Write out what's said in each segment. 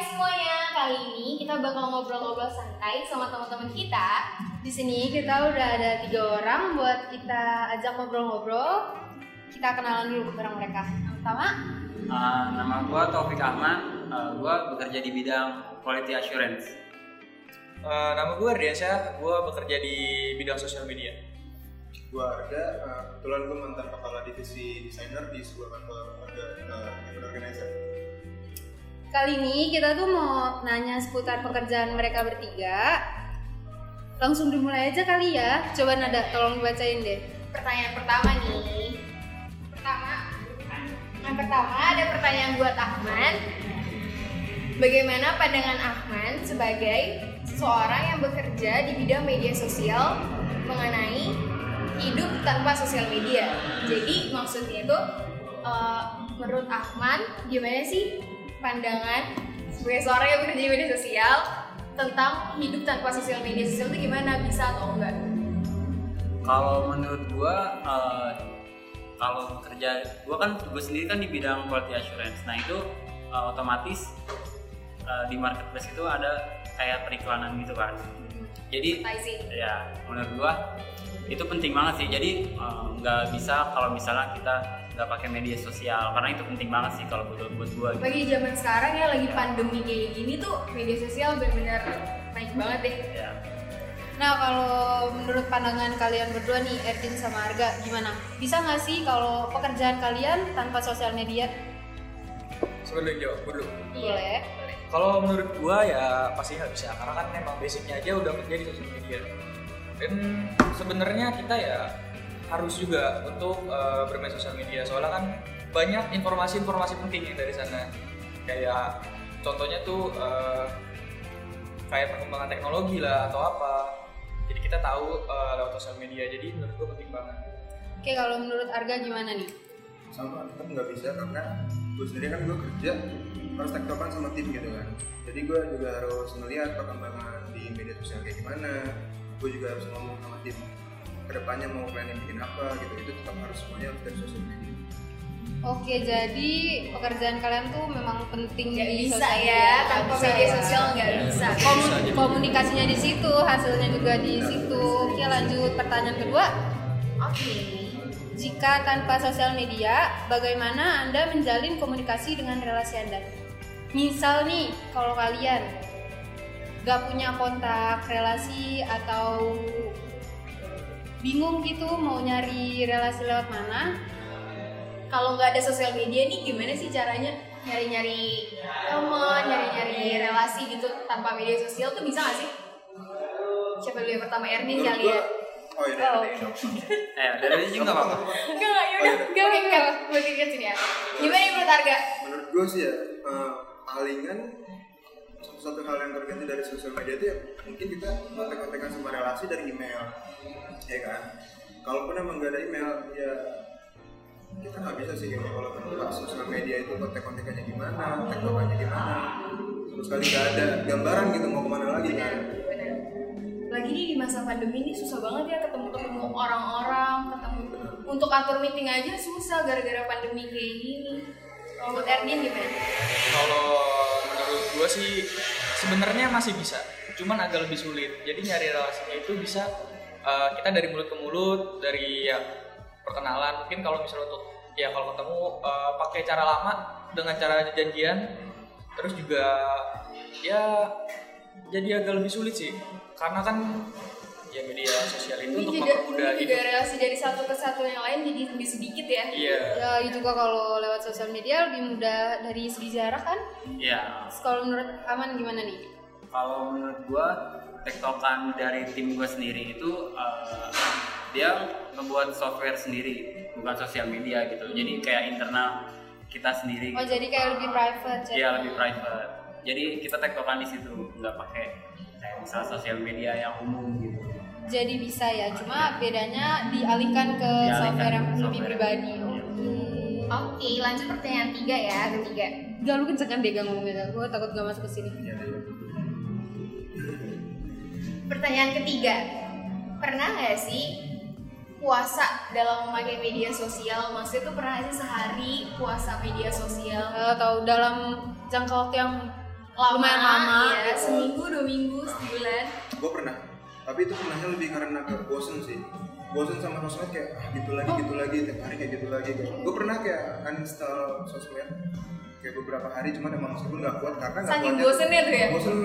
semuanya, kali ini kita bakal ngobrol-ngobrol santai sama teman-teman kita. Di sini kita udah ada tiga orang buat kita ajak ngobrol-ngobrol. Kita kenalan dulu bareng mereka. Yang pertama, Uh, nama gue Taufik Ahmad, uh, gue bekerja di bidang quality assurance. Eh, nama gue Ardiansyah, gue bekerja di bidang sosial media. Gua ada, uh, kebetulan gue mantan kepala divisi desainer di sebuah kantor uh, organizer. Kali ini kita tuh mau nanya seputar pekerjaan mereka bertiga. Langsung dimulai aja kali ya. Coba Nada, tolong bacain deh. Pertanyaan pertama nih. Pertama, yang pertama ada pertanyaan buat Ahmad. Bagaimana pandangan Ahmad sebagai seseorang yang bekerja di bidang media sosial mengenai hidup tanpa sosial media? Jadi maksudnya itu eh, menurut Ahmad gimana sih pandangan sebagai seorang yang bekerja di media sosial tentang hidup tanpa sosial media sosial itu gimana bisa atau enggak? Kalau menurut gue, uh, kalau kerja gue kan gue sendiri kan di bidang quality assurance. Nah itu uh, otomatis uh, di marketplace itu ada kayak periklanan gitu kan. Jadi Advertising. ya menurut gua itu penting banget sih jadi nggak bisa kalau misalnya kita nggak pakai media sosial karena itu penting banget sih kalau buat buat gua gitu. Bagi zaman sekarang ya lagi pandemi kayak gini tuh media sosial benar-benar naik banget deh. ya Nah kalau menurut pandangan kalian berdua nih Erkin sama Arga gimana? Bisa nggak sih kalau pekerjaan kalian tanpa sosial media? Sebelum jawab dulu. Boleh. Kalau menurut gua ya pasti nggak bisa karena kan memang basicnya aja udah kerja di sosial media. Dan sebenarnya kita ya harus juga untuk eh, bermain sosial media soalnya kan banyak informasi-informasi penting yang dari sana. Kayak contohnya tuh eh, kayak perkembangan teknologi lah atau apa. Jadi kita tahu eh, lewat sosial media. Jadi menurut gua penting banget. Oke kalau menurut Arga gimana nih? Sama tetap nggak bisa karena gue sendiri kan gue kerja harus tektokan sama tim gitu kan. Jadi gue juga harus melihat perkembangan di media sosial kayak gimana. Gue juga harus ngomong sama tim ke depannya mau planning bikin apa gitu itu tetap harus semuanya harus dari sosial media. Oke jadi pekerjaan kalian tuh memang penting Nggak di bisa sosial ya, tanpa media ya. sosial nggak bisa. Komu- komunikasinya di situ, hasilnya juga di situ. Oke lanjut pertanyaan kedua. Oke. Jika tanpa sosial media, bagaimana Anda menjalin komunikasi dengan relasi Anda? Misal nih, kalau kalian gak punya kontak relasi atau bingung gitu mau nyari relasi lewat mana, Kalau nggak ada sosial media nih gimana sih caranya nyari-nyari teman, nyari-nyari relasi gitu tanpa media sosial tuh bisa nggak sih? Siapa dulu yang pertama Ernie Menurut kali ya? oh iya Oh. dari dong. eh dari sini nggak apa-apa Enggak enggak yaudah. Enggak, Oke, enggak. cut. Buat dikit sini ya. Gimana menurut Arga? Menurut gue sih ya eh, palingan satu hal yang terganti dari sosial media itu ya mungkin kita kontak-kontakan sama relasi dari email ya kan kalaupun emang nggak ada email ya kita nggak bisa sih kayaknya kalau tanpa sosial media itu kontak-kontakannya gimana tektokannya gimana terus kali nggak ada gambaran gitu mau ke mana lagi kan Bener. Lagi nih di masa pandemi ini susah banget ya ketemu-ketemu orang-orang, ketemu untuk atur meeting aja susah gara-gara pandemi kayak gini. Kalau buat Erdin gimana? Kalau gua sih sebenarnya masih bisa, cuman agak lebih sulit. Jadi nyari relasinya itu bisa uh, kita dari mulut ke mulut, dari ya perkenalan. Mungkin kalau misalnya untuk ya kalau ketemu uh, pakai cara lama dengan cara janjian, terus juga ya jadi agak lebih sulit sih, karena kan ya media sosial itu Ini untuk juga, mempermudah ini juga hidup. relasi dari satu ke satu yang lain jadi lebih sedikit ya. Iya. ya juga kalau lewat sosial media lebih mudah dari segi jarak kan? ya Terus Kalau menurut Aman gimana nih? kalau menurut gua tektokan dari tim gua sendiri itu eh, dia ngebuat software sendiri bukan sosial media gitu jadi kayak internal kita sendiri Oh gitu. jadi kayak lebih private ya? Iya lebih private. Jadi kita tektokan di situ, nggak pakai kayak misalnya sosial media yang umum gitu. Jadi bisa ya, cuma bedanya dialihkan ke Dialihkan software yang lebih software. pribadi. Iya. Oke. Oke, lanjut pertanyaan tiga ya, ketiga. Gak lu kencengan deh gak ngomongnya, gue takut gak masuk ke sini. Ya, ya. Pertanyaan ketiga, pernah nggak sih puasa dalam memakai media sosial? Maksudnya tuh pernah sih sehari puasa media sosial? Eh, Atau dalam jangka waktu yang lama, Lumayan lama. ya, seminggu dua minggu sebulan gue pernah tapi itu pernahnya lebih karena ke bosen sih bosen sama sosmed kayak ah, gitu lagi gitu lagi tiap hari kayak gitu lagi kayak gue pernah kayak uninstall sosmed kayak beberapa hari cuman emang meskipun nggak kuat karena nggak Saking kuatnya- bosennya tuh ya? bosen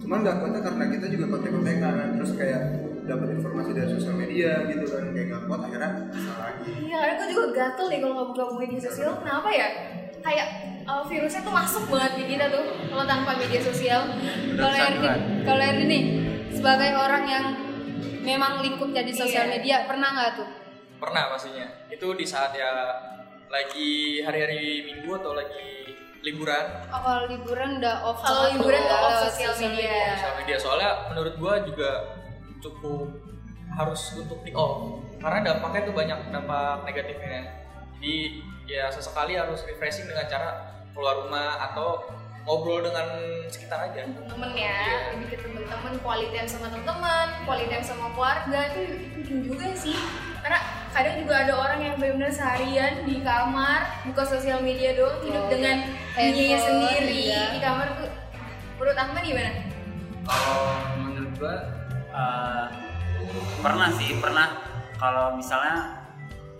cuman nggak kuatnya karena kita juga kontek-kontekan terus kayak dapat informasi dari sosial media gitu kan kayak nggak kuat akhirnya bisa lagi Iya, kadang gue juga gatel deh kalau nggak buka media sosial. Kenapa ya? Kayak uh, virusnya tuh masuk banget di kita tuh kalau tanpa media sosial. Kalau Erdi, kalau Erdi nih sebagai orang yang memang lingkup jadi sosial Iya. media pernah nggak tuh? Pernah pastinya. Itu di saat ya lagi hari-hari minggu atau lagi liburan Awal liburan udah off. Kalau liburan udah off sosial media. sosial media. Soalnya menurut gua juga cukup harus untuk di off karena dampaknya tuh banyak dampak negatifnya. Jadi ya sesekali harus refreshing dengan cara keluar rumah atau ngobrol dengan sekitar aja. temen ya lebih ke temen-temen quality time sama temen-temen quality time sama keluarga itu penting juga sih karena kadang juga ada orang yang benar-benar seharian di kamar buka sosial media doang hidup Oh, dengan iya. dirinya Handphone, sendiri iya. di kamar tuh menurut Ahmad gimana? kalau menurut gua eh, pernah sih pernah kalau misalnya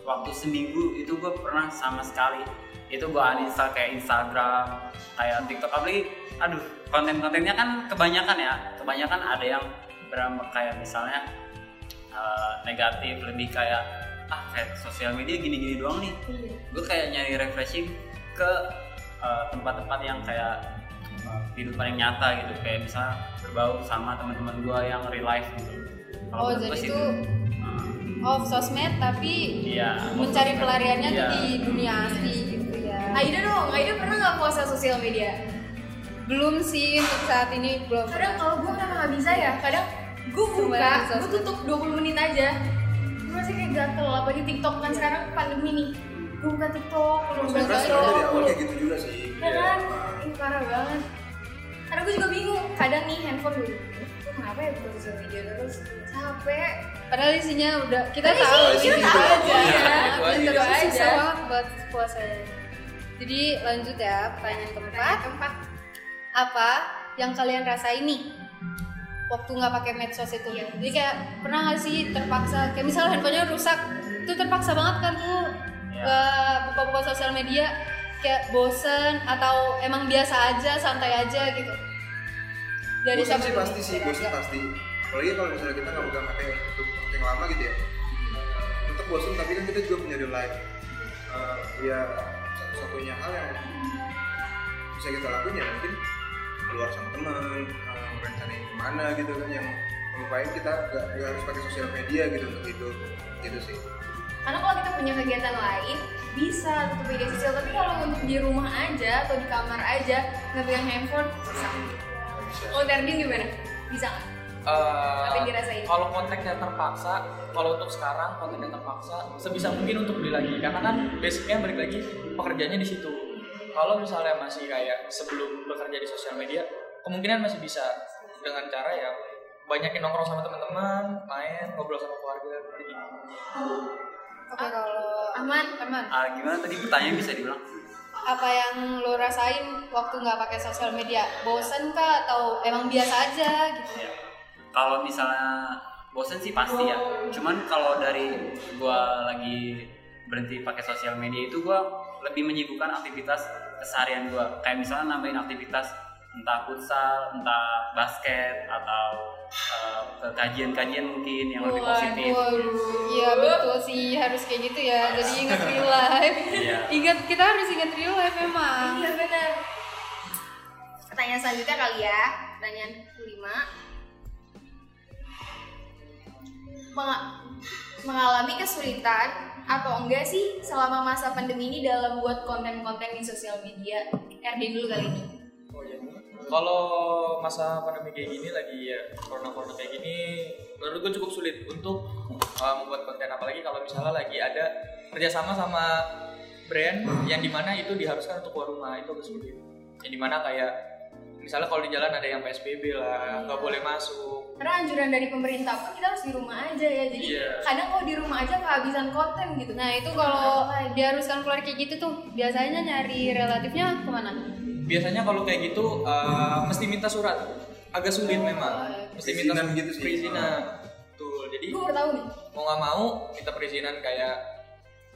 waktu seminggu itu gua pernah sama sekali itu gua uninstall kayak Instagram kayak TikTok. Apalagi aduh konten-kontennya kan kebanyakan ya. Kebanyakan ada yang berdampak kayak misalnya eh, negatif lebih kayak ah kayak sosial media gini-gini doang nih. Gue kayak nyari refreshing ke uh, tempat-tempat yang kayak uh, kehidupan yang nyata gitu. Kayak misalnya berbau sama teman-teman gue yang real life gitu. Kalau Oh, jadi itu uh, off sosmed tapi iya mencari pelariannya tuh Iya. di dunia asli. Aida dong, Aida pernah nggak puasa sosial media? Belum sih untuk saat ini belum. Kadang kalau gue kenapa nggak bisa ya? Kadang gue buka, gue tutup 20 menit aja. Gue masih kayak gatel apa di TikTok kan sekarang pandemi nih. Gue buka TikTok, gue buka TikTok. dari awal kayak gitu juga sih Ya kan? Ini parah banget. Karena gue juga bingung. Kadang nih handphone gue, kenapa ya buka sosial media terus? Capek. Padahal isinya udah kita tahu isinya ini tahu aja. aja. Itu aja. Itu Itu aja. aja. Susah buat puasanya. Jadi lanjut ya pertanyaan keempat. Keempat. Apa yang kalian rasain nih waktu nggak pakai medsos itu? Iya. Jadi kayak pernah nggak sih terpaksa kayak misalnya handphonenya rusak itu terpaksa banget kan tuh Iya. ke buka-buka sosial media kayak bosen atau emang biasa aja santai aja gitu dari bosan siapa sih pasti sih Angga. pasti apalagi kalau misalnya kita nggak pegang HP untuk waktu yang lama gitu ya tetap bosan tapi kan kita juga punya real life Eh, ya satu-satunya hal yang bisa kita lakuin ya mungkin keluar sama teman uh, rencanain ke mana gitu kan yang melupain kita nggak nggak harus pakai sosial media gitu untuk hidup gitu sih Karena kalau kita punya kegiatan lain bisa tutup media sosial. Tapi kalau untuk di rumah aja atau di kamar aja nggak pegang handphone susah. Oh Terdin gimana? Bisa nggak? Eh, yang? Kalau kontennya terpaksa, kalau untuk sekarang kontennya terpaksa, sebisa mungkin untuk beli lagi. Karena kan basicnya balik lagi pekerjaannya di situ. Kalau misalnya masih kayak sebelum bekerja di sosial media, kemungkinan masih bisa dengan cara ya banyakin nongkrong sama teman-teman, main, ngobrol sama keluarga, kayak gitu. Oke kalau Aman. aman. Ah, gimana tadi pertanyaan bisa diulang Apa yang lo rasain waktu nggak pakai sosial media? Bosen kah atau emang biasa aja gitu? Ya. Kalau misalnya bosen sih pasti ya. Cuman kalau dari gua lagi berhenti pakai sosial media itu gua lebih menyibukkan aktivitas keseharian gua. Kayak misalnya nambahin aktivitas entah futsal, entah basket atau eh, kajian-kajian mungkin yang lebih positif. Waduh, iya betul sih harus kayak gitu ya. Jadi ingat real life. Iya. ingat kita harus ingat real life memang. Iya benar. Pertanyaan selanjutnya kali ya. Pertanyaan kelima. Mengalami kesulitan atau enggak sih selama masa pandemi ini dalam buat konten-konten di sosial media? Erdin dulu kali ini. Oh iya. Kalau masa pandemi kayak gini lagi ya corona corona kayak gini, menurut gue cukup sulit untuk uh, membuat konten apalagi kalau misalnya lagi ada kerjasama sama brand yang di mana itu diharuskan untuk keluar rumah itu agak sulit. Yang di mana kayak misalnya kalau di jalan ada yang psbb lah, nggak boleh masuk. Karena anjuran dari pemerintah pun kita harus di rumah aja ya. Jadi Iya. kadang kalau di rumah aja kehabisan konten gitu. Nah itu kalau diharuskan keluar kayak gitu tuh biasanya nyari relatifnya ke mana? Biasanya kalau kayak gitu uh, mesti minta surat agak sulit memang mesti minta Perizinan gitu sih. perizinan betul jadi gue baru tahu nih mau nggak mau kita perizinan kayak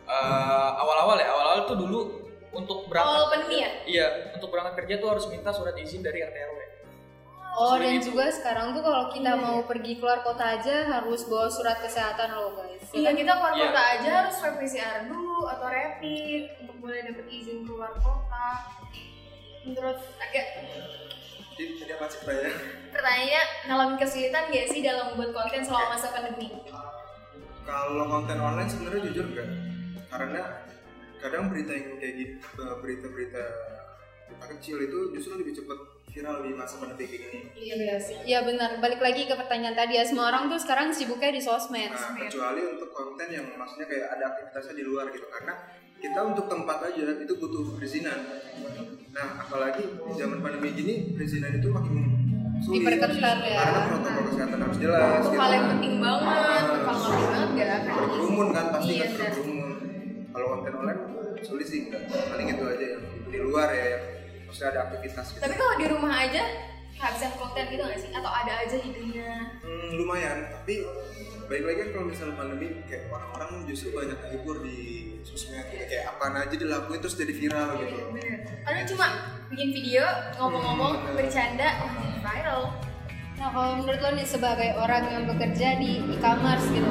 eh, awal-awal ya awal-awal tuh dulu untuk berangkat awal pandemi ya iya untuk berangkat kerja tuh harus minta surat izin dari RT RW Oh dan itu. juga sekarang tuh kalau kita Iya, mau pergi keluar kota aja harus bawa surat kesehatan loh guys. Iya kita keluar Iya. kota aja harus swab PCR dulu atau rapid untuk boleh dapet izin keluar kota. Menurut agak Jadi jadi apa sih pertanyaan? pertanyaannya ngalamin kesulitan gak sih dalam membuat konten selama masa pandemi? Kalau konten online sebenarnya jujur enggak, karena kadang berita yang kayak gitu, berita-berita berita kecil itu justru lebih cepat viral di masa pandemi kayak gini. Iya sih. Iya benar. Balik lagi ke pertanyaan tadi ya semua orang tuh sekarang sibuknya di sosmed. Nah, kecuali untuk konten yang maksudnya kayak ada aktivitasnya di luar gitu, karena kita untuk tempat aja itu butuh perizinan. Nah, apalagi di zaman pandemi gini perizinan itu makin sulit. Diperketat ya. Karena protokol kesehatan harus jelas. Gitu. hal yang penting banget, Nah, kalau nggak penting banget akan berkerumun kan pasti Iya, kan berkerumun kalau konten online sulit sih enggak paling itu aja yang di luar ya yang maksudnya ada aktivitas gitu Tapi kalau di rumah aja kehabisan konten gitu gak sih? Atau ada aja idenya? hmm, lumayan tapi baik lagi kan kalau misalnya pandemi kayak orang-orang justru banyak hibur di sosmed gitu kayak apa aja dilakuin terus jadi viral gitu Bener. Ada cuma bikin video, ngomong-ngomong, Hmm, bercanda, wah jadi viral. Nah kalau menurut lo nih sebagai orang yang bekerja di e-commerce gitu,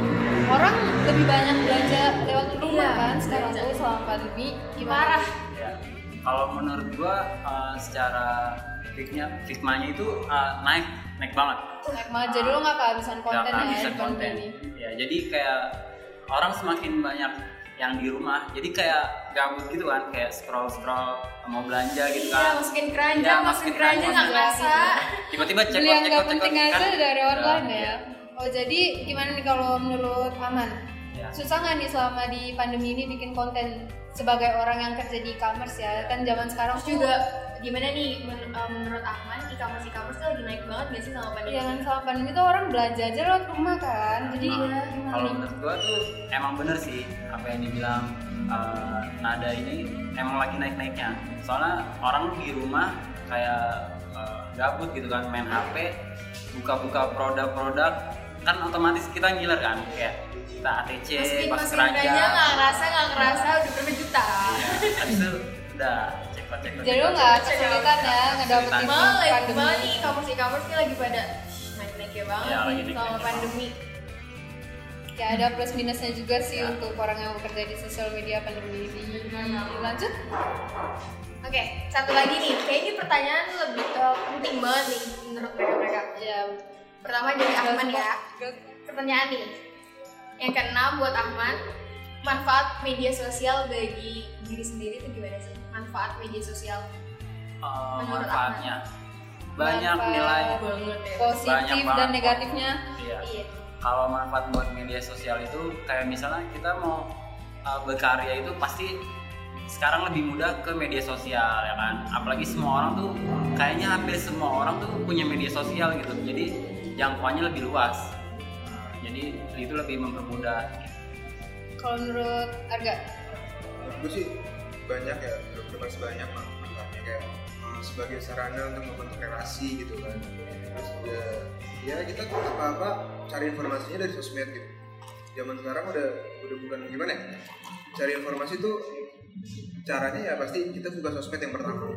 orang lebih banyak belanja lewat rumah Iya, kan sekarang tuh selama pandemi. Parah. Ya. Kalau menurut gua uh, secara fitnya fitmanya itu uh, naik naik banget. Naik banget. Jadi lo nggak kehabisan konten Nggak ya konten. pandemi. Ya, jadi kayak orang semakin banyak yang di rumah, jadi kayak gabut gitu kan, kayak scroll scroll mau belanja gitu Iya, kan. masukin keranjang, Iya, masukin keranjang nggak keranjang. ngerasa. Tiba-tiba cek Beli yang cek nggak penting aja dari online ya. Iya. Oh jadi gimana nih kalau menurut Aman? Ya. Susah nggak nih selama di pandemi ini bikin konten sebagai orang yang kerja di e-commerce ya? Kan zaman sekarang juga gimana nih men- eh, menurut Ahmad e-commerce e-commerce tuh lagi naik banget gak sih sama pandemi? Jangan sama pandemi tuh orang belanja aja lewat rumah kan. Jadi Nah, gimana kalau menurut gua tuh emang bener sih apa yang dibilang uh, nada ini emang lagi naik naiknya soalnya orang di rumah kayak uh, gabut gitu kan main HP buka-buka produk-produk kan otomatis kita ngiler kan kayak kita ATC pas keranjang keranjang nggak ngerasa nggak ngerasa udah berapa juta. Iya, habis itu udah Jadi lo nggak kesulitan ya ngedapetin Malah lagi pandemi. malah nih e-commerce e-commerce nih lagi pada naik naiknya banget lagi nih naik-naiknya selama banget. pandemi. Ya ada plus minusnya juga sih Ya. untuk orang yang bekerja di sosial media pandemi ini. Lanjut. Oke, satu lagi nih, kayak ini pertanyaan lebih eh, penting banget nih menurut mereka mereka. Ya. Pertama dari Ahmad ya. Pertanyaan nih, yang keenam buat Ahmad, manfaat media sosial bagi diri sendiri itu gimana sih? Manfaat media sosial. Uh, Menurut manfaatnya. Banyak Manfaat nilai. banget ya. Positif Banyak dan negatifnya. iya. Iya. kalau manfaat buat media sosial itu kayak misalnya kita mau uh, berkarya itu pasti sekarang lebih mudah ke media sosial ya kan? Apalagi semua orang tuh kayaknya hampir semua orang tuh punya media sosial gitu. Jadi jangkauannya lebih luas. Jadi itu lebih mempermudah Kalau menurut Arga, menurut gue sih banyak ya pasti banyak manfaatnya kayak uh, sebagai sarana untuk membentuk relasi gitu kan. Terus juga ya kita tuh apa-apa cari informasinya dari sosmed gitu. Zaman sekarang udah udah bukan gimana ya? Cari informasi tuh caranya ya pasti kita buka sosmed yang pertama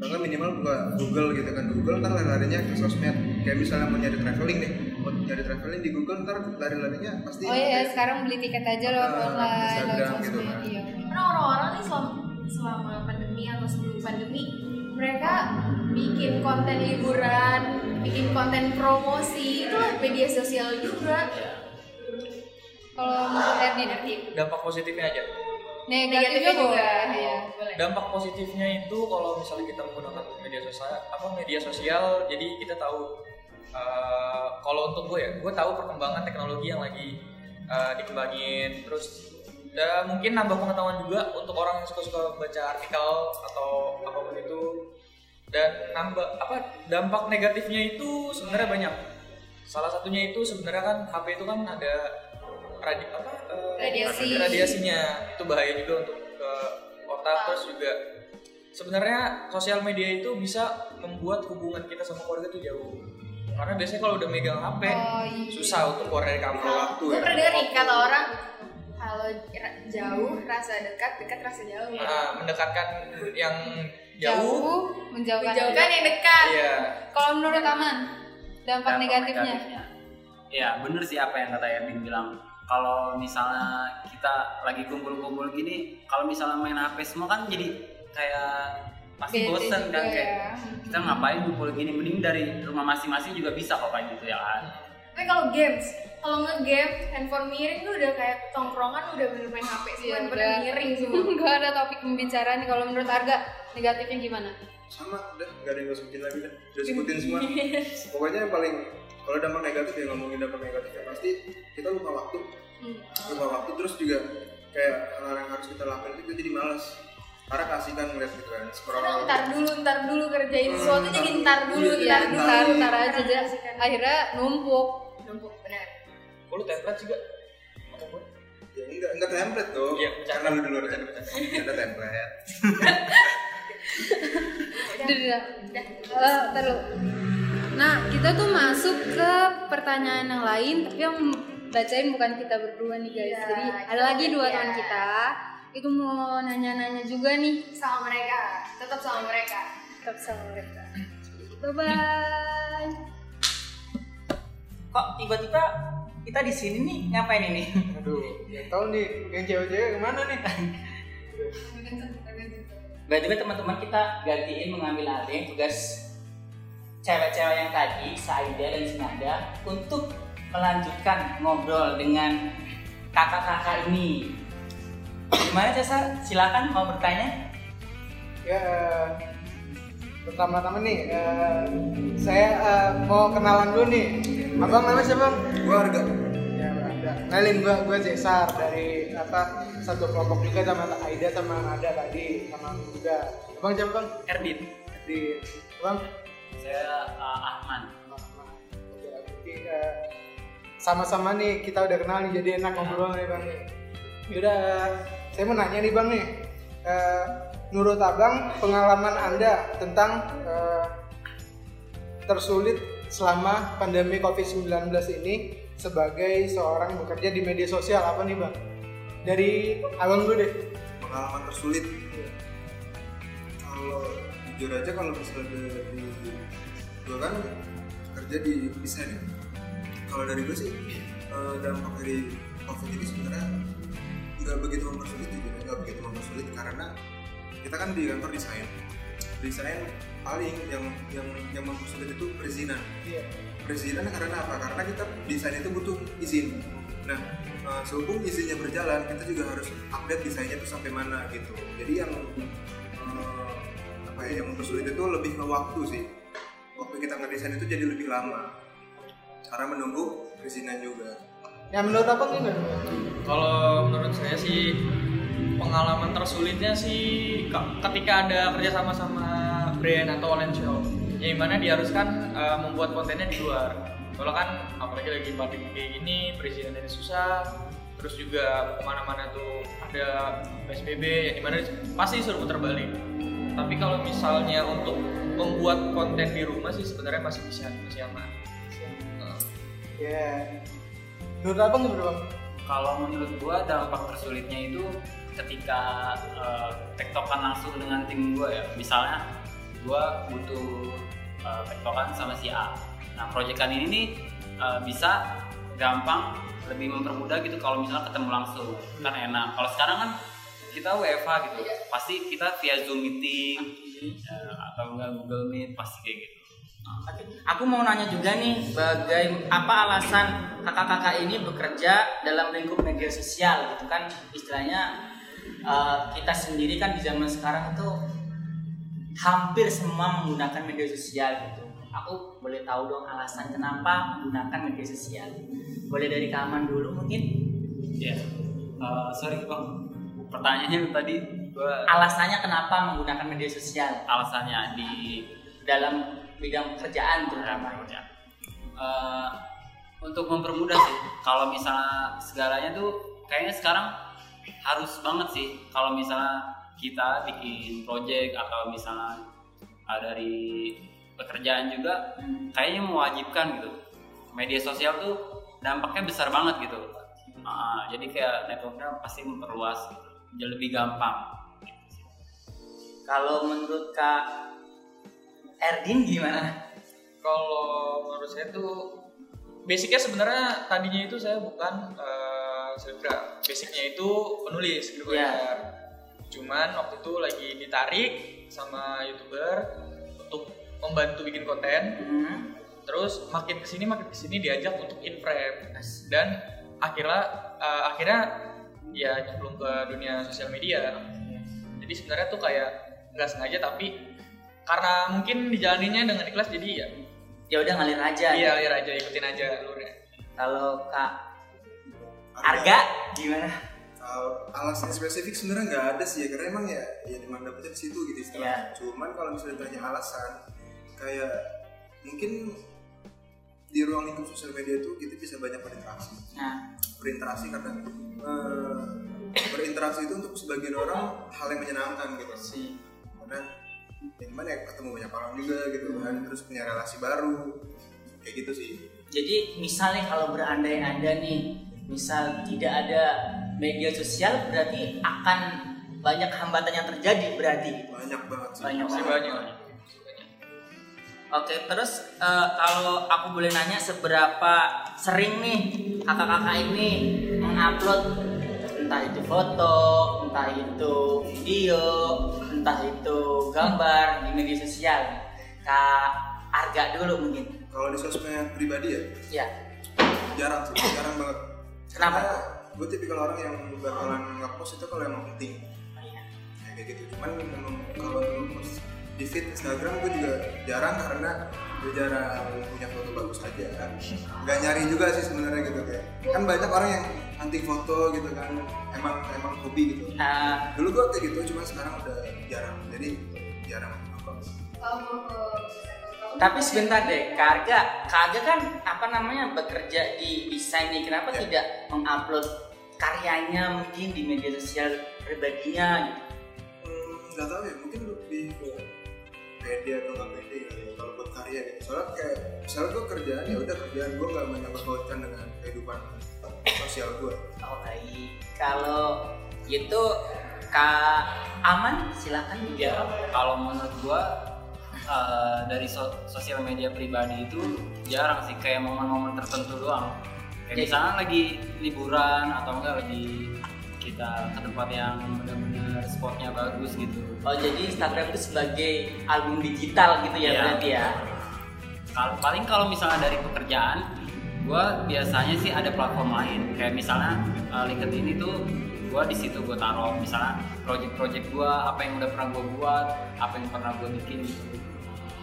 Bahkan minimal buka Google gitu kan Google ntar lari-larinya ke sosmed Kayak misalnya mau nyari traveling nih Mau nyari traveling di Google ntar lari-larinya pasti oh iya ke- sekarang beli tiket aja lewat Ah, online, Instagram lewat gitu kan. Iya. Karena orang-orang nih selama, selama pandemi atau sebelum pandemi mereka bikin konten liburan, bikin konten promosi itu media sosial juga. ya Kalau menurut Erdin, dampak positifnya aja negatifnya juga. Ya. Boleh. dampak positifnya itu kalau misalnya kita menggunakan media sosial apa media sosial jadi kita tahu uh, kalau untuk gue ya gue tahu perkembangan teknologi yang lagi uh, dikembangin terus ya mungkin nambah pengetahuan juga untuk orang yang suka-suka baca artikel atau apa pun itu dan nambah apa dampak negatifnya itu sebenarnya banyak salah satunya itu sebenarnya kan HP itu kan ada radi apa eh, Radiasi. radiasinya. Itu bahaya juga untuk ke otak terus juga sebenarnya sosial media itu bisa membuat hubungan kita sama keluarga tuh jauh. Karena biasanya kalau udah megang HP Oh, iya. susah untuk keluar dari kamar waktu gue ya. pernah dengar nih kata orang kalau jauh rasa dekat dekat rasa jauh ya. Nah, mendekatkan yang jauh, jauh menjauhkan menjauhkan yang dekat. Iya. Kalau menurut aman dampak, Dampak negatifnya? Ya bener sih apa yang kata Erwin bilang. Kalau misalnya kita lagi kumpul-kumpul gini, kalau misalnya main HP semua kan jadi kayak pasti Bete bosen juga kan ya. kayak kita ngapain kumpul gini mending dari rumah masing-masing juga bisa kok kayak gitu ya kan. tapi kalau games kalau nge-game handphone miring tuh udah kayak tongkrongan udah bener main HP semua handphone udah. miring semua Enggak ada topik pembicaraan kalau menurut Arga negatifnya gimana? Sama udah nggak ada yang gue sebutin lagi dah udah sebutin semua. Pokoknya yang paling kalau dampak negatif ya ngomongin dampak negatifnya pasti kita lupa waktu. Hmm. lupa waktu terus juga kayak hal yang harus kita lakukan itu kita jadi malas karena kasihkan ngeliat gitu kan scroll Karena ntar dulu ntar dulu kerjain Hmm, sesuatu ntar jadi dulu. ntar dulu. Iya, ntar Ya, dulu ntar, ntar aja. Kasihkan. Akhirnya numpuk. numpuk benar. Oh, lu template juga ya enggak enggak template tuh. Iya, bercanda. karena lu dulu ada ada template Udah, udah. Eh, taruh. Nah, kita tuh masuk ke pertanyaan yang lain, tapi yang bacain bukan kita berdua nih guys. Iya, Jadi kita ada lagi dua bertiga. teman kita itu mau nanya-nanya juga nih sama mereka tetap sama mereka tetap sama mereka. Bye bye. Kok tiba-tiba kita di sini nih ngapain ini? Aduh, ya tahu nih, yang cewek-cewek ke mana nih? By the way teman-teman kita gantiin mengambil alih tugas cewek-cewek yang tadi, Saida dan Sinada untuk melanjutkan ngobrol dengan kakak-kakak ini. Gimana Cesar? Silakan mau bertanya. Ya, pertama-tama nih, eh, saya eh, mau kenalan dulu nih. Abang namanya siapa? Bang? gua harga Ya, ada. Kenalin gua, gua Cesar dari apa satu kelompok juga sama Aida sama Nada tadi sama aku juga. Abang siapa bang? Erdin. Di Bang. Saya uh, berarti, eh, sama-sama nih kita udah kenal nih jadi enak ngobrol nih bang Yaudah, saya mau nanya nih bang nih. Eh, menurut abang pengalaman anda tentang eh, tersulit selama pandemi covid-19 ini sebagai seorang bekerja di media sosial apa nih bang dari abang dulu deh. Pengalaman tersulit. Kalau jujur aja kalau misalnya dari gue kan kerja di desain. Ya kalau dari gue sih eh, dampak dari covid ini sebenarnya nggak begitu mempersulit jujur nggak begitu mempersulit karena kita kan di kantor desain. Desain paling yang yang yang mempersulit itu perizinan. Iya. Perizinan karena apa? Karena kita desain itu butuh izin. Nah, eh, sehubung izinnya berjalan, kita juga harus update desainnya itu sampai mana gitu. Jadi yang eh, apa ya, yang mempersulit itu lebih ke waktu sih. Waktu kita ngedesain itu jadi lebih lama. Karena menunggu perizinan juga. yang menurut abang gimana Kalau menurut saya sih pengalaman tersulitnya sih ke- ketika ada kerja sama sama brand atau online shop, yang mana diharuskan uh, membuat kontennya di luar. Kalau kan apalagi lagi pandemi kayak gini, perizinannya susah, terus juga ke mana-mana tuh ada PSBB, yang di mana pasti suruh putar balik. Tapi kalau misalnya untuk membuat konten di rumah sih sebenarnya masih bisa, masih aman. Ya menurut abang gimana bang Kalau menurut gua dampak tersulitnya itu ketika eh, tektokan langsung dengan tim gua ya. Misalnya gua butuh eh, tektokan sama si A. Nah, proyekan ini nih eh, bisa gampang lebih mempermudah gitu kalau misalnya ketemu langsung kan enak. Kalau sekarang kan kita WFH gitu, pasti kita via Zoom meeting eh, atau enggak Google Meet pasti kayak gitu. Oke. Aku mau nanya juga nih, bagai apa alasan kakak-kakak ini bekerja dalam lingkup media sosial gitu kan istilahnya eh, kita sendiri kan di zaman sekarang itu hampir semua menggunakan media sosial gitu. Aku boleh tahu dong alasan kenapa menggunakan media sosial. Boleh dari Kaman dulu mungkin. Ya, eh, sorry bang, pertanyaannya tadi gua Alasannya kenapa menggunakan media sosial alasannya di dalam bidang pekerjaan terutama. ya. Eh, untuk mempermudah sih kalau misalnya segalanya tuh kayaknya sekarang harus banget sih kalau misalnya kita bikin project atau misalnya uh, dari pekerjaan juga kayaknya mewajibkan gitu media sosial tuh dampaknya besar banget gitu Uh, jadi kayak networknya pasti memperluas gitu. jadi lebih gampang Kalau menurut Kak Erdin gimana? Kalau menurut saya tuh basicnya sebenarnya tadinya itu saya bukan uh, selebgram, basicnya itu penulis gitu Iya. ya. Cuman waktu itu lagi ditarik sama youtuber untuk membantu bikin konten. Hmm. Terus makin ke sini makin ke sini diajak untuk in frame dan akhirnya uh, akhirnya ya nyemplung ke dunia sosial media. Jadi sebenarnya tuh kayak nggak sengaja tapi karena mungkin dijalaninya dengan ikhlas jadi ya Ya udah ngalir aja. iya gitu. lihat aja ikutin aja alurnya. Kalau Kak Arga gimana? Kalau alasan spesifik sebenarnya nggak ada sih ya karena emang ya ya di mana dapetnya di situ gitu istilahnya. Cuman kalau misalnya ditanya alasan kayak mungkin di ruang lingkup sosial media itu kita bisa banyak berinteraksi. Nah, Berinteraksi karena eh, berinteraksi itu untuk sebagian orang hal yang menyenangkan gitu. Karena yang mana ya ketemu banyak orang juga gitu kan terus punya relasi baru kayak gitu sih. jadi misalnya kalau berandai-andai nih, misal tidak ada media sosial berarti akan banyak hambatan yang terjadi berarti. banyak banget sih. Banyak banget. banyak. Oke, terus eh, kalau aku boleh nanya seberapa sering nih kakak-kakak ini mengupload entah itu foto, entah itu video, entah itu gambar di media sosial. Kak Arga dulu mungkin. Kalau di sosmed pribadi ya Ya. jarang sih jarang banget Kenapa? Karena gue tipikal orang yang bakalan nge-post itu kalau emang penting Ya, kayak gitu cuman memang kalau nge-post di feed Instagram gue juga jarang karena gue jarang punya foto bagus aja kan nggak nyari juga sih sebenarnya gitu kayak kan banyak orang yang anti foto gitu kan emang emang hobi gitu Eh, dulu gue kayak gitu cuman sekarang udah jarang jadi jarang apa tapi sebentar deh, Kak Arga, Kak Arga kan apa namanya bekerja di desain nih, kenapa Ya. tidak mengupload karyanya mungkin di media sosial pribadinya gitu? Hmm, nggak tahu ya mungkin lebih ke pede atau nggak pede kali ya kalau buat karya gitu. Soalnya kayak misalnya gue kerjaan ya udah kerjaan gue nggak menyangkut pautkan dengan kehidupan sosial gue Oh baik, kalau gitu Kak Aman silakan ya kalau menurut gua eh, dari so- sosial media pribadi itu jarang sih kayak momen-momen tertentu doang. Kayak Jadi- misalnya lagi liburan atau enggak lagi kita ke tempat yang benar-benar spotnya bagus gitu Oh jadi Instagram itu sebagai album digital gitu ya Iya. berarti ya? Kal- paling kalau misalnya dari pekerjaan gua biasanya sih ada platform lain kayak misalnya uh, LinkedIn itu gua di situ gua taruh misalnya project-project gua apa yang udah pernah gua buat apa yang pernah gua bikin gitu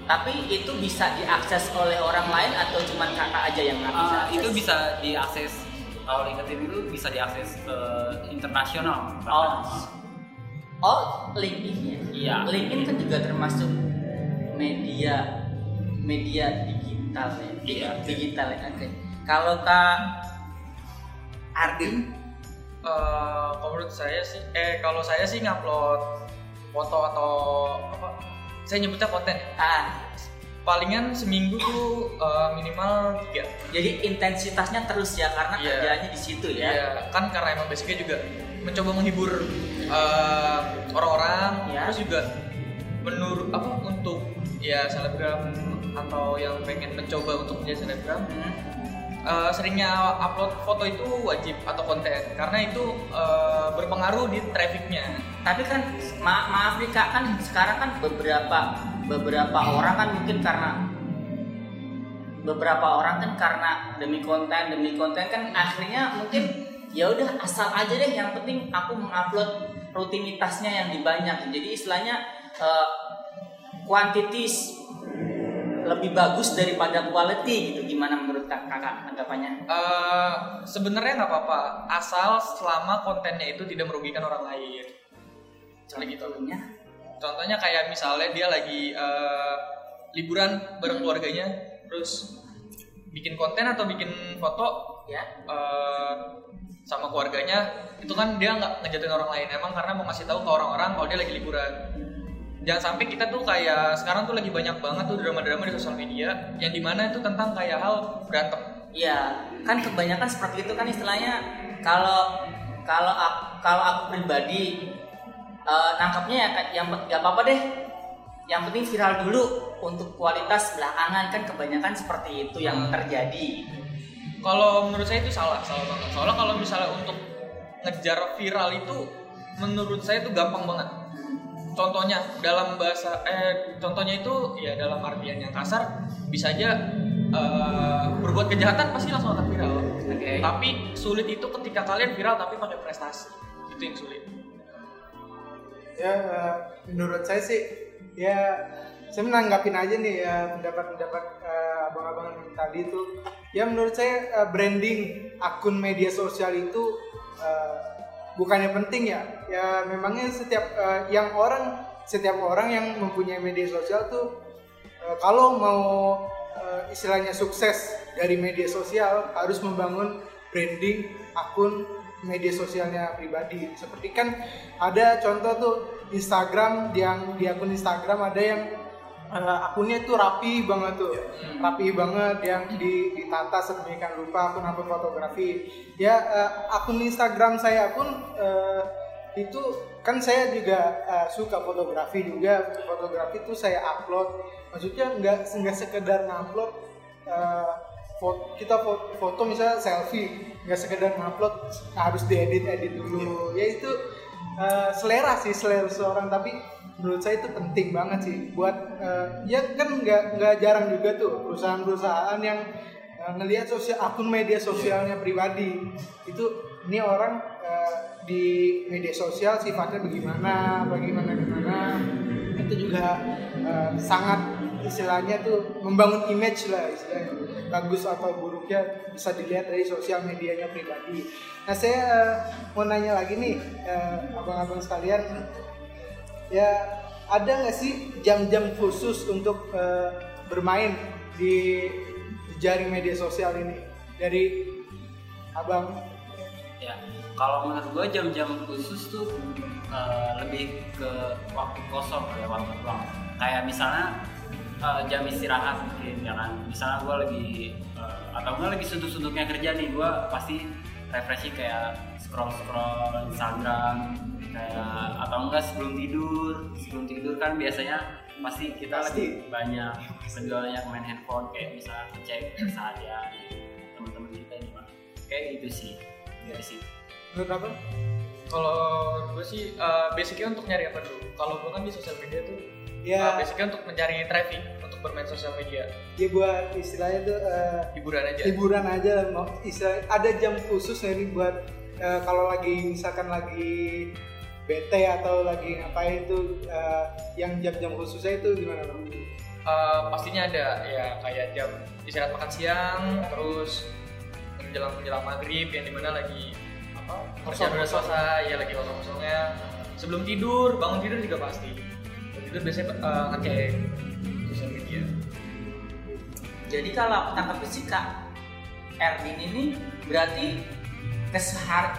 Tapi itu bisa diakses oleh orang lain atau cuma kakak aja yang nggak bisa? Uh, akses? itu bisa diakses kalau LinkedIn itu bisa diakses ke internasional Oh, oh LinkedIn ya? Iya. LinkedIn kan juga termasuk media media digital ya. Iya. Digital ya. Oke. Kalau kak Ardin, Eh, kalau menurut saya sih, eh kalau saya sih ngupload foto atau apa? Saya nyebutnya konten. ya. ah, Palingan seminggu tuh eh, minimal tiga. jadi intensitasnya terus ya karena Iya. kerjaannya di situ ya. Iya, kan karena emang basicnya juga mencoba menghibur eh, orang-orang, Iya. terus juga menurut apa untuk ya selebgram atau yang pengen mencoba untuk menjadi selebgram Hmm. eh, seringnya upload foto itu wajib atau konten karena itu eh, berpengaruh di trafficnya. Tapi kan ma- maaf nih kak kan sekarang kan beberapa beberapa orang kan mungkin karena beberapa orang kan karena demi konten demi konten kan akhirnya mungkin ya udah asal aja deh yang penting aku mengupload rutinitasnya yang dibanyak. Jadi istilahnya eh, quantities lebih bagus daripada quality gitu. Gimana menurut kak kakak anggapannya? Eh, Sebenarnya nggak apa-apa. Asal selama kontennya itu tidak merugikan orang lain. Misalnya gitu. Contohnya kayak misalnya dia lagi eh, liburan bareng keluarganya, terus bikin konten atau bikin foto ya. eh, sama keluarganya itu kan dia nggak ngejatuhin orang lain. Emang karena mau ngasih tahu ke orang-orang kalau dia lagi liburan. Jangan sampai kita tuh kayak sekarang tuh lagi banyak banget tuh drama-drama di sosial media yang di mana itu tentang kayak hal berantem. Iya, kan kebanyakan seperti itu kan istilahnya. Kalau kalau aku, kalau aku pribadi eh, nangkapnya ya yang nggak apa-apa deh. Yang penting viral dulu untuk kualitas belakangan kan kebanyakan seperti itu yang Hmm. terjadi. kalau menurut saya itu salah salah banget soalnya kalau misalnya untuk ngejar viral itu menurut saya itu gampang banget contohnya dalam bahasa eh contohnya itu ya dalam artian yang kasar bisa aja eh, berbuat kejahatan pasti langsung akan viral Oke. tapi sulit itu ketika kalian viral tapi pakai prestasi itu yang sulit ya eh, menurut saya sih ya saya menanggapin aja nih ya pendapat-pendapat eh, abang-abang tadi itu. Ya menurut saya eh, branding akun media sosial itu eh, bukannya penting ya. Ya memangnya setiap eh, yang orang setiap orang yang mempunyai media sosial tuh eh, kalau mau eh, istilahnya sukses dari media sosial harus membangun branding akun media sosialnya pribadi. Seperti kan ada contoh tuh Instagram yang di akun Instagram ada yang eh, akunnya tuh rapi banget tuh, rapi banget yang di, ditata sedemikian rupa akun-akun fotografi. Ya eh, akun Instagram saya pun eh, itu kan saya juga eh, suka fotografi juga fotografi itu saya upload maksudnya nggak nggak sekedar ngupload eh, foto, kita foto, foto misalnya selfie nggak sekedar ngupload harus diedit edit dulu. Ya itu eh, selera sih selera seorang. Tapi menurut saya itu penting banget sih buat eh, ya kan nggak nggak jarang juga tuh perusahaan-perusahaan yang eh, ngelihat sosial akun media sosialnya pribadi. Itu ini orang eh, di media sosial sifatnya bagaimana bagaimana gimana. Itu juga eh, sangat istilahnya tuh membangun image lah istilahnya bagus atau buruknya bisa dilihat dari sosial medianya pribadi. Nah saya eh, mau nanya lagi nih eh, abang-abang sekalian. Ya ada nggak sih jam-jam khusus untuk eh, bermain di jaring media sosial ini? Dari abang. Ya kalau menurut gue jam-jam khusus tuh eh, lebih ke waktu kosong kayak waktu luang. Kayak misalnya eh, jam istirahat mungkin ya kan misalnya gue lagi eh, atau enggak lagi suntuk-suntuknya kerja nih gue pasti refreshing kayak scroll scroll Instagram kayak atau enggak sebelum tidur sebelum tidur kan biasanya pasti kita Pasti. lagi banyak penjualnya main handphone kayak misalnya cek keseharian teman-teman kita ini Pak. kayak gitu sih dari situ menurut abang? kalau gue sih eh, basicnya untuk nyari apa dulu kalau gue kan di sosial media tuh Ya, basicnya untuk mencari traffic untuk bermain sosial media. Ya buat istilahnya tuh eh, hiburan aja. liburan aja lah, mau istilah ada jam khusus nih buat eh, kalau lagi misalkan lagi bete atau lagi ngapain itu eh, yang jam-jam khususnya itu gimana bang? Eh, pastinya ada. Ya kayak jam istirahat makan siang terus menjelang menjelang maghrib yang di mana lagi apa kerjaan udah selesai ya lagi kosong kosongnya sebelum tidur bangun tidur juga pasti tidur biasanya eh, ngecek sosial media. Jadi kalau aku tangkap sih Kak Erdin ini berarti kesehar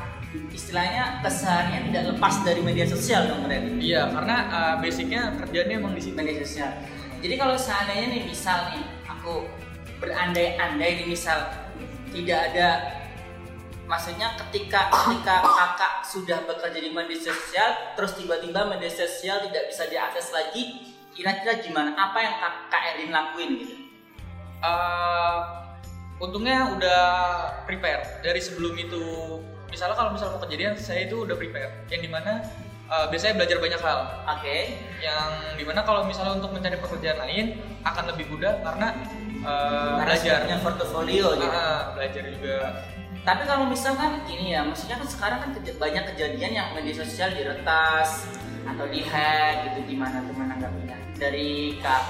istilahnya keseharian tidak lepas dari media sosial dong berarti iya karena eh, basicnya kerjanya emang di situ. Media sosial. Jadi kalau seandainya nih misal nih aku berandai-andai nih misal tidak ada maksudnya ketika ketika kakak sudah bekerja di media sosial terus tiba-tiba media sosial tidak bisa diakses lagi kira-kira gimana? Apa yang kak, kak Erin lakuin gitu? Eh, untungnya udah prepare. Dari sebelum itu misalnya kalau misalnya mau kejadian saya itu udah prepare. Yang di mana eh, biasanya belajar banyak hal. Oke. Yang di mana kalau misalnya untuk mencari pekerjaan lain akan lebih mudah karena eh, Karena belajar. sudah punya portofolio gitu Ah, belajar juga Tapi kalau misalkan gini ya, maksudnya kan sekarang kan keja- banyak kejadian yang media sosial diretas atau dihack gitu gimana tuh menanggapinya dari Kak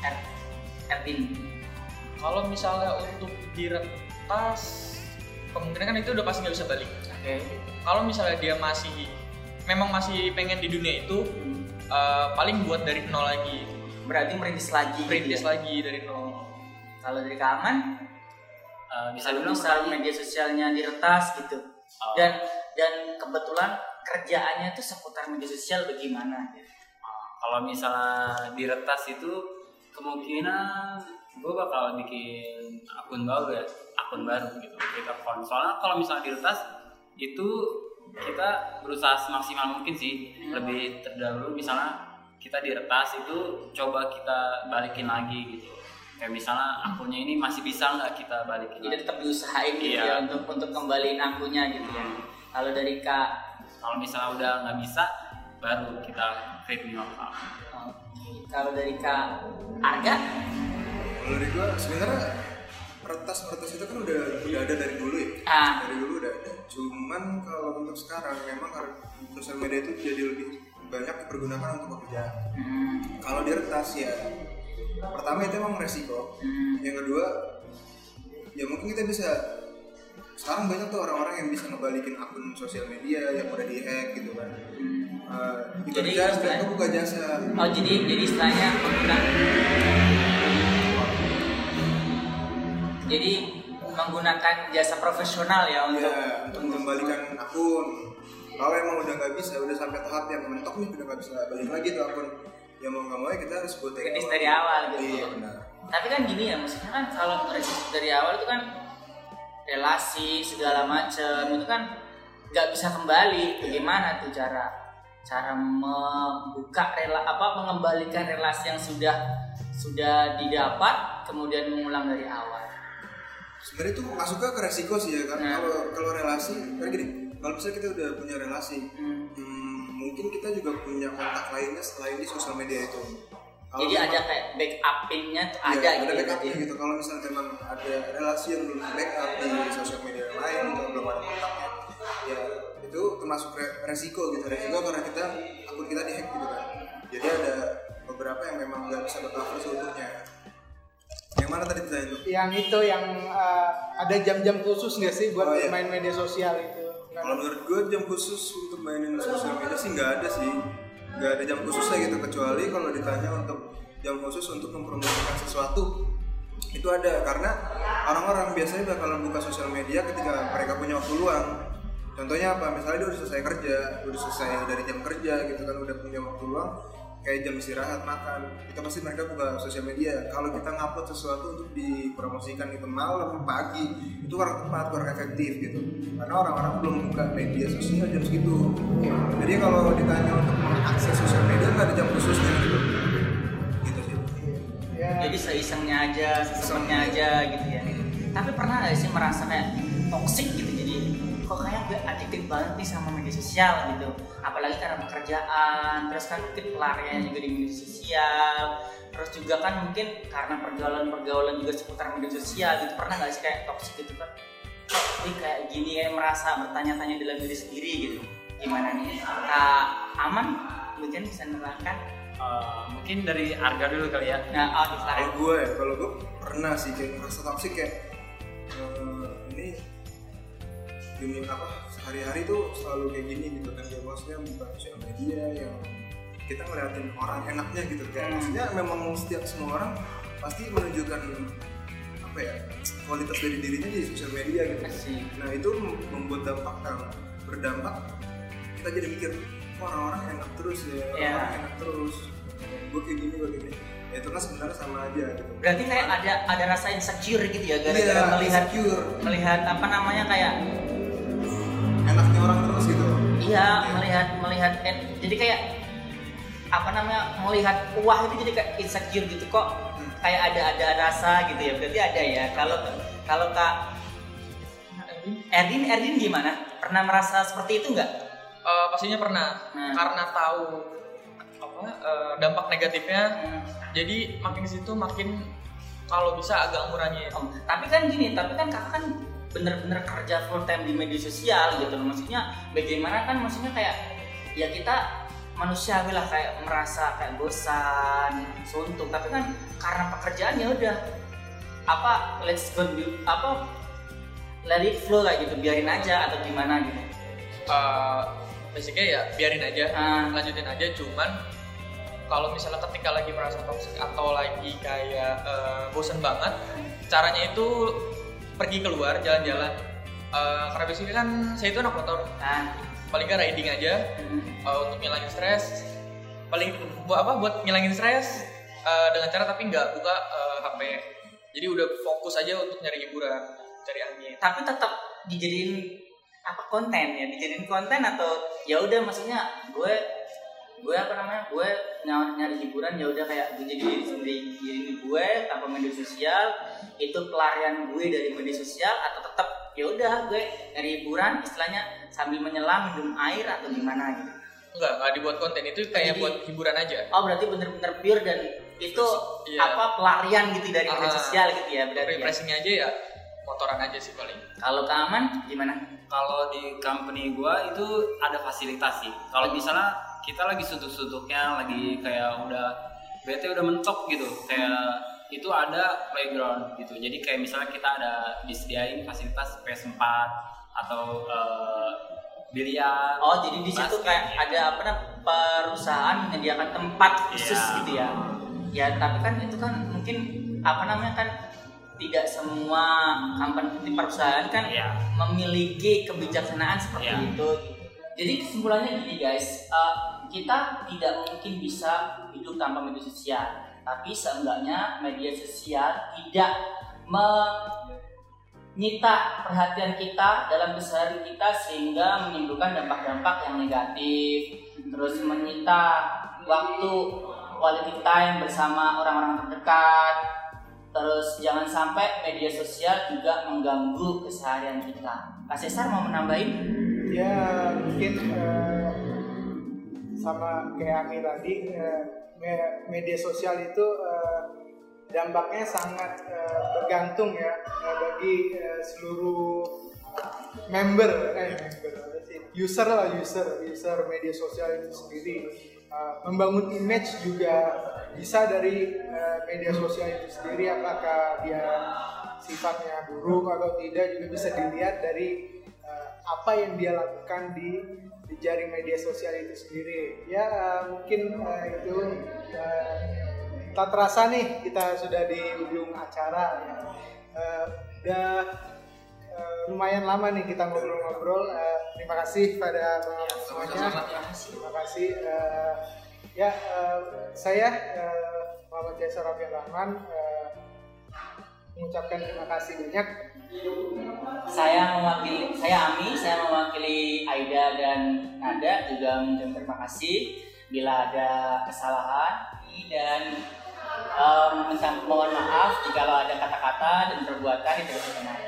Er Ertin. kalau misalnya untuk diretas kemungkinan kan itu udah pasti nggak bisa balik Oke. kalau misalnya dia masih memang masih pengen di dunia itu eh, paling buat dari nol lagi Berarti merintis lagi. gitu perintis ya. lagi dari nol Kalau dari Kak Eh, bisa dibilang media sosialnya diretas gitu. Uh, dan dan kebetulan kerjaannya tuh seputar media sosial bagaimana gitu. uh, kalau misalnya diretas itu kemungkinan gue bakal bikin akun baru ya akun baru gitu. Kita akun soalnya kalau misalnya diretas itu kita berusaha semaksimal mungkin sih lebih terdahulu misalnya kita diretas itu coba kita balikin lagi gitu kayak misalnya akunnya ini masih bisa nggak kita balikin Jadi tetap diusahain gitu Iya. ya untuk untuk kembaliin akunnya gitu ya. Kalau dari Kak kalau misalnya udah nggak bisa baru kita create new account oh, kalau dari Kak Arga Kalau dari gua sebenarnya retas retas itu kan udah udah ada dari dulu ya. Ah. Dari dulu udah ada. Cuman kalau untuk sekarang memang sosial media itu jadi lebih banyak dipergunakan untuk pekerjaan. hmm, Kalau di retas ya pertama itu emang resiko. hmm, Yang kedua ya mungkin kita bisa sekarang banyak tuh orang-orang yang bisa ngebalikin akun sosial media yang udah dihack gitu kan. hmm. Uh, Jadi jadi mereka istilahnya- buka jasa. Oh jadi jadi istilahnya menggunakan jadi menggunakan jasa profesional ya untuk ya untuk mengembalikan akun kalau emang udah nggak bisa udah sampai tahap yang mentok nih udah nggak bisa balik lagi tuh akun ya mau nggak mau ya kita harus buat Kritis dari awal gitu. iya benar tapi kan gini ya maksudnya kan kalau krisis dari awal itu kan relasi segala macam itu kan nggak bisa kembali bagaimana tuh cara cara membuka rela apa mengembalikan relasi yang sudah sudah didapat kemudian mengulang dari awal sebenarnya itu masuknya ke resiko sih ya kan Nah. kalau kalau relasi kan gini kalau misalnya kita udah punya relasi Hmm. Mungkin kita juga punya kontak lainnya selain di sosial media itu Kalau jadi memang- ada kayak backupinnya tuh Iya, ada ada gitu ya, backupnya berarti. gitu. Kalau misalnya memang ada relasi yang belum backup di sosial media yang lain gitu, belum ada kontaknya, ya itu termasuk re- resiko gitu. Resiko karena kita akun kita dihack gitu kan. Jadi ada beberapa yang memang nggak bisa bercover seutuhnya. Yang mana tadi tuh? yang itu yang uh, ada jam-jam khusus nggak sih buat Oh, iya. main media sosial itu Kalau menurut gue jam khusus untuk mainin sosial media sih nggak ada sih. Nggak ada jam khususnya gitu kecuali kalau ditanya untuk jam khusus untuk mempromosikan sesuatu itu ada karena orang-orang biasanya bakalan buka sosial media ketika mereka punya waktu luang. Contohnya apa? Misalnya dia udah selesai kerja, udah selesai dari jam kerja gitu kan udah punya waktu luang kayak jam istirahat makan. Itu pasti mereka buka sosial media. Kalau kita ngupload sesuatu untuk dipromosikan itu malam pagi itu kurang tepat kurang efektif gitu. Karena orang-orang belum buka media sosial jam segitu. Jadi kalau ditanya untuk mengakses sosial media nggak ada jam khususnya gitu. Gitu sih. Ya. Jadi seisengnya aja sesenengnya aja gitu ya. Tapi pernah nggak sih merasa kayak toxic gitu kok kayak gue adiktif banget nih sama media sosial gitu. Apalagi karena pekerjaan terus kan mungkin pelarian juga di media sosial. Terus juga kan mungkin karena pergaulan-pergaulan juga seputar media sosial gitu. Pernah nggak sih kayak toxic gitu kan gue kayak gini kayak merasa bertanya-tanya dalam diri sendiri gitu. Gimana nih? Kak aman? Mungkin bisa menerangkan Uh, mungkin dari harga dulu kali ya. Nah oh, kalau gue ya kalau gue pernah sih kayak ngerasa toxic kayak eh, ini dunia apa sehari-hari tuh selalu kayak gini gitu kan ya maksudnya buka sosial media yang kita ngeliatin orang enaknya gitu kayak Hmm. maksudnya memang setiap semua orang pasti menunjukkan apa ya kualitas dari dirinya di sosial media gitu Asik. nah itu mem- membuat dampak yang berdampak kita jadi mikir "Wah, orang-orang enak terus ya Iya. orang enak terus gue kayak gini gue kayak gini ya itu kan sebenarnya sama aja gitu Berarti kayak ada ada rasa insecure gitu ya gara-gara Iya, melihat insecure. melihat apa namanya kayak iya melihat melihat eh, jadi kayak apa namanya melihat wah itu jadi kayak insecure gitu kok. Kayak ada ada rasa gitu ya berarti ada ya. Kalau kalau kak Erdin Erdin gimana? Pernah merasa seperti itu nggak? Eh, pastinya pernah. Nah. karena tahu apa eh, dampak negatifnya Hmm. jadi makin situ makin kalau bisa agak ngurangi Om, tapi kan gini, tapi kan kakak kan bener-bener kerja full time di media sosial gitu loh. Maksudnya bagaimana kan maksudnya kayak ya kita manusiawi lah kayak merasa kayak bosan, suntuk. Tapi kan karena pekerjaan ya udah apa let's go do- apa let it flow kayak gitu biarin aja atau gimana gitu. Eh, basicnya ya biarin aja Ah. lanjutin aja cuman kalau misalnya ketika lagi merasa toxic atau lagi kayak eh, bosen banget caranya itu pergi keluar jalan-jalan. Eh, karena basically kan saya itu anak motor Nah, paling nggak riding aja hmm. eh, untuk ngilangin stres. Paling buat apa buat ngilangin stres eh, dengan cara tapi nggak buka eh, HP jadi udah fokus aja untuk nyari hiburan cari angin. Tapi tetap dijadiin apa konten ya? Dijadiin konten atau ya udah maksudnya gue gue apa namanya gue nyari, nyari hiburan ya udah kayak gue jadi diri sendiri diri gue tanpa media sosial itu pelarian gue dari media sosial atau tetap ya udah gue nyari hiburan istilahnya sambil menyelam minum air atau gimana gitu nggak nggak dibuat konten itu kayak Jadi- buat hiburan aja oh berarti bener-bener pure dan itu Iya. apa pelarian gitu dari media Ah, sosial gitu ya berarti ya. refreshingnya aja ya motoran aja sih paling kalau keaman gimana Kalau di company gua itu ada fasilitas sih. Kalau misalnya kita lagi suntuk-suntuknya, lagi kayak udah bete udah mentok gitu, kayak itu ada playground gitu. Jadi kayak misalnya kita ada disediain fasilitas PS4 atau eh, biliar. Oh, jadi di situ kayak gitu. ada apa namanya perusahaan menyediakan tempat khusus Iya. gitu ya. Ya, tapi kan itu kan mungkin apa namanya kan tidak semua company perusahaan kan Iya. memiliki kebijaksanaan seperti Iya. itu. Jadi kesimpulannya gini guys, eh, kita tidak mungkin bisa hidup tanpa media sosial, tapi seenggaknya media sosial tidak menyita perhatian kita dalam keseharian kita sehingga menimbulkan dampak-dampak yang negatif, terus menyita waktu quality time bersama orang-orang terdekat, terus jangan sampai media sosial juga mengganggu keseharian kita. Kak Cesar mau menambahin? Ya mungkin eh, sama kayak Ami tadi me- media sosial itu eh, dampaknya sangat eh, bergantung ya eh, bagi eh, seluruh member eh member user lah user user media sosial itu sendiri. Eh, membangun image juga bisa dari eh, media sosial itu sendiri apakah dia sifatnya buruk atau tidak juga bisa dilihat dari eh, apa yang dia lakukan di di jaring media sosial itu sendiri. Ya eh, mungkin eh, itu eh, tak terasa nih kita sudah di ujung acara. Ya. Eh, udah eh, lumayan lama nih kita ngobrol-ngobrol. Eh, terima kasih pada teman-teman semuanya. Terima kasih. Eh, ya eh, saya eh, Muhammad Jaisar Rahman eh, mengucapkan terima kasih banyak Saya mewakili, saya Ami, saya mewakili Aida dan Nada juga mengucapkan terima kasih bila ada kesalahan dan minta mohon maaf jika ada kata-kata dan perbuatan yang tidak berkenan.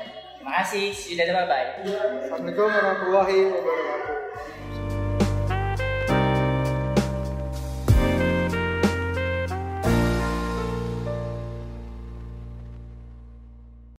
Terima kasih, sudah bye bye. Assalamualaikum warahmatullahi wabarakatuh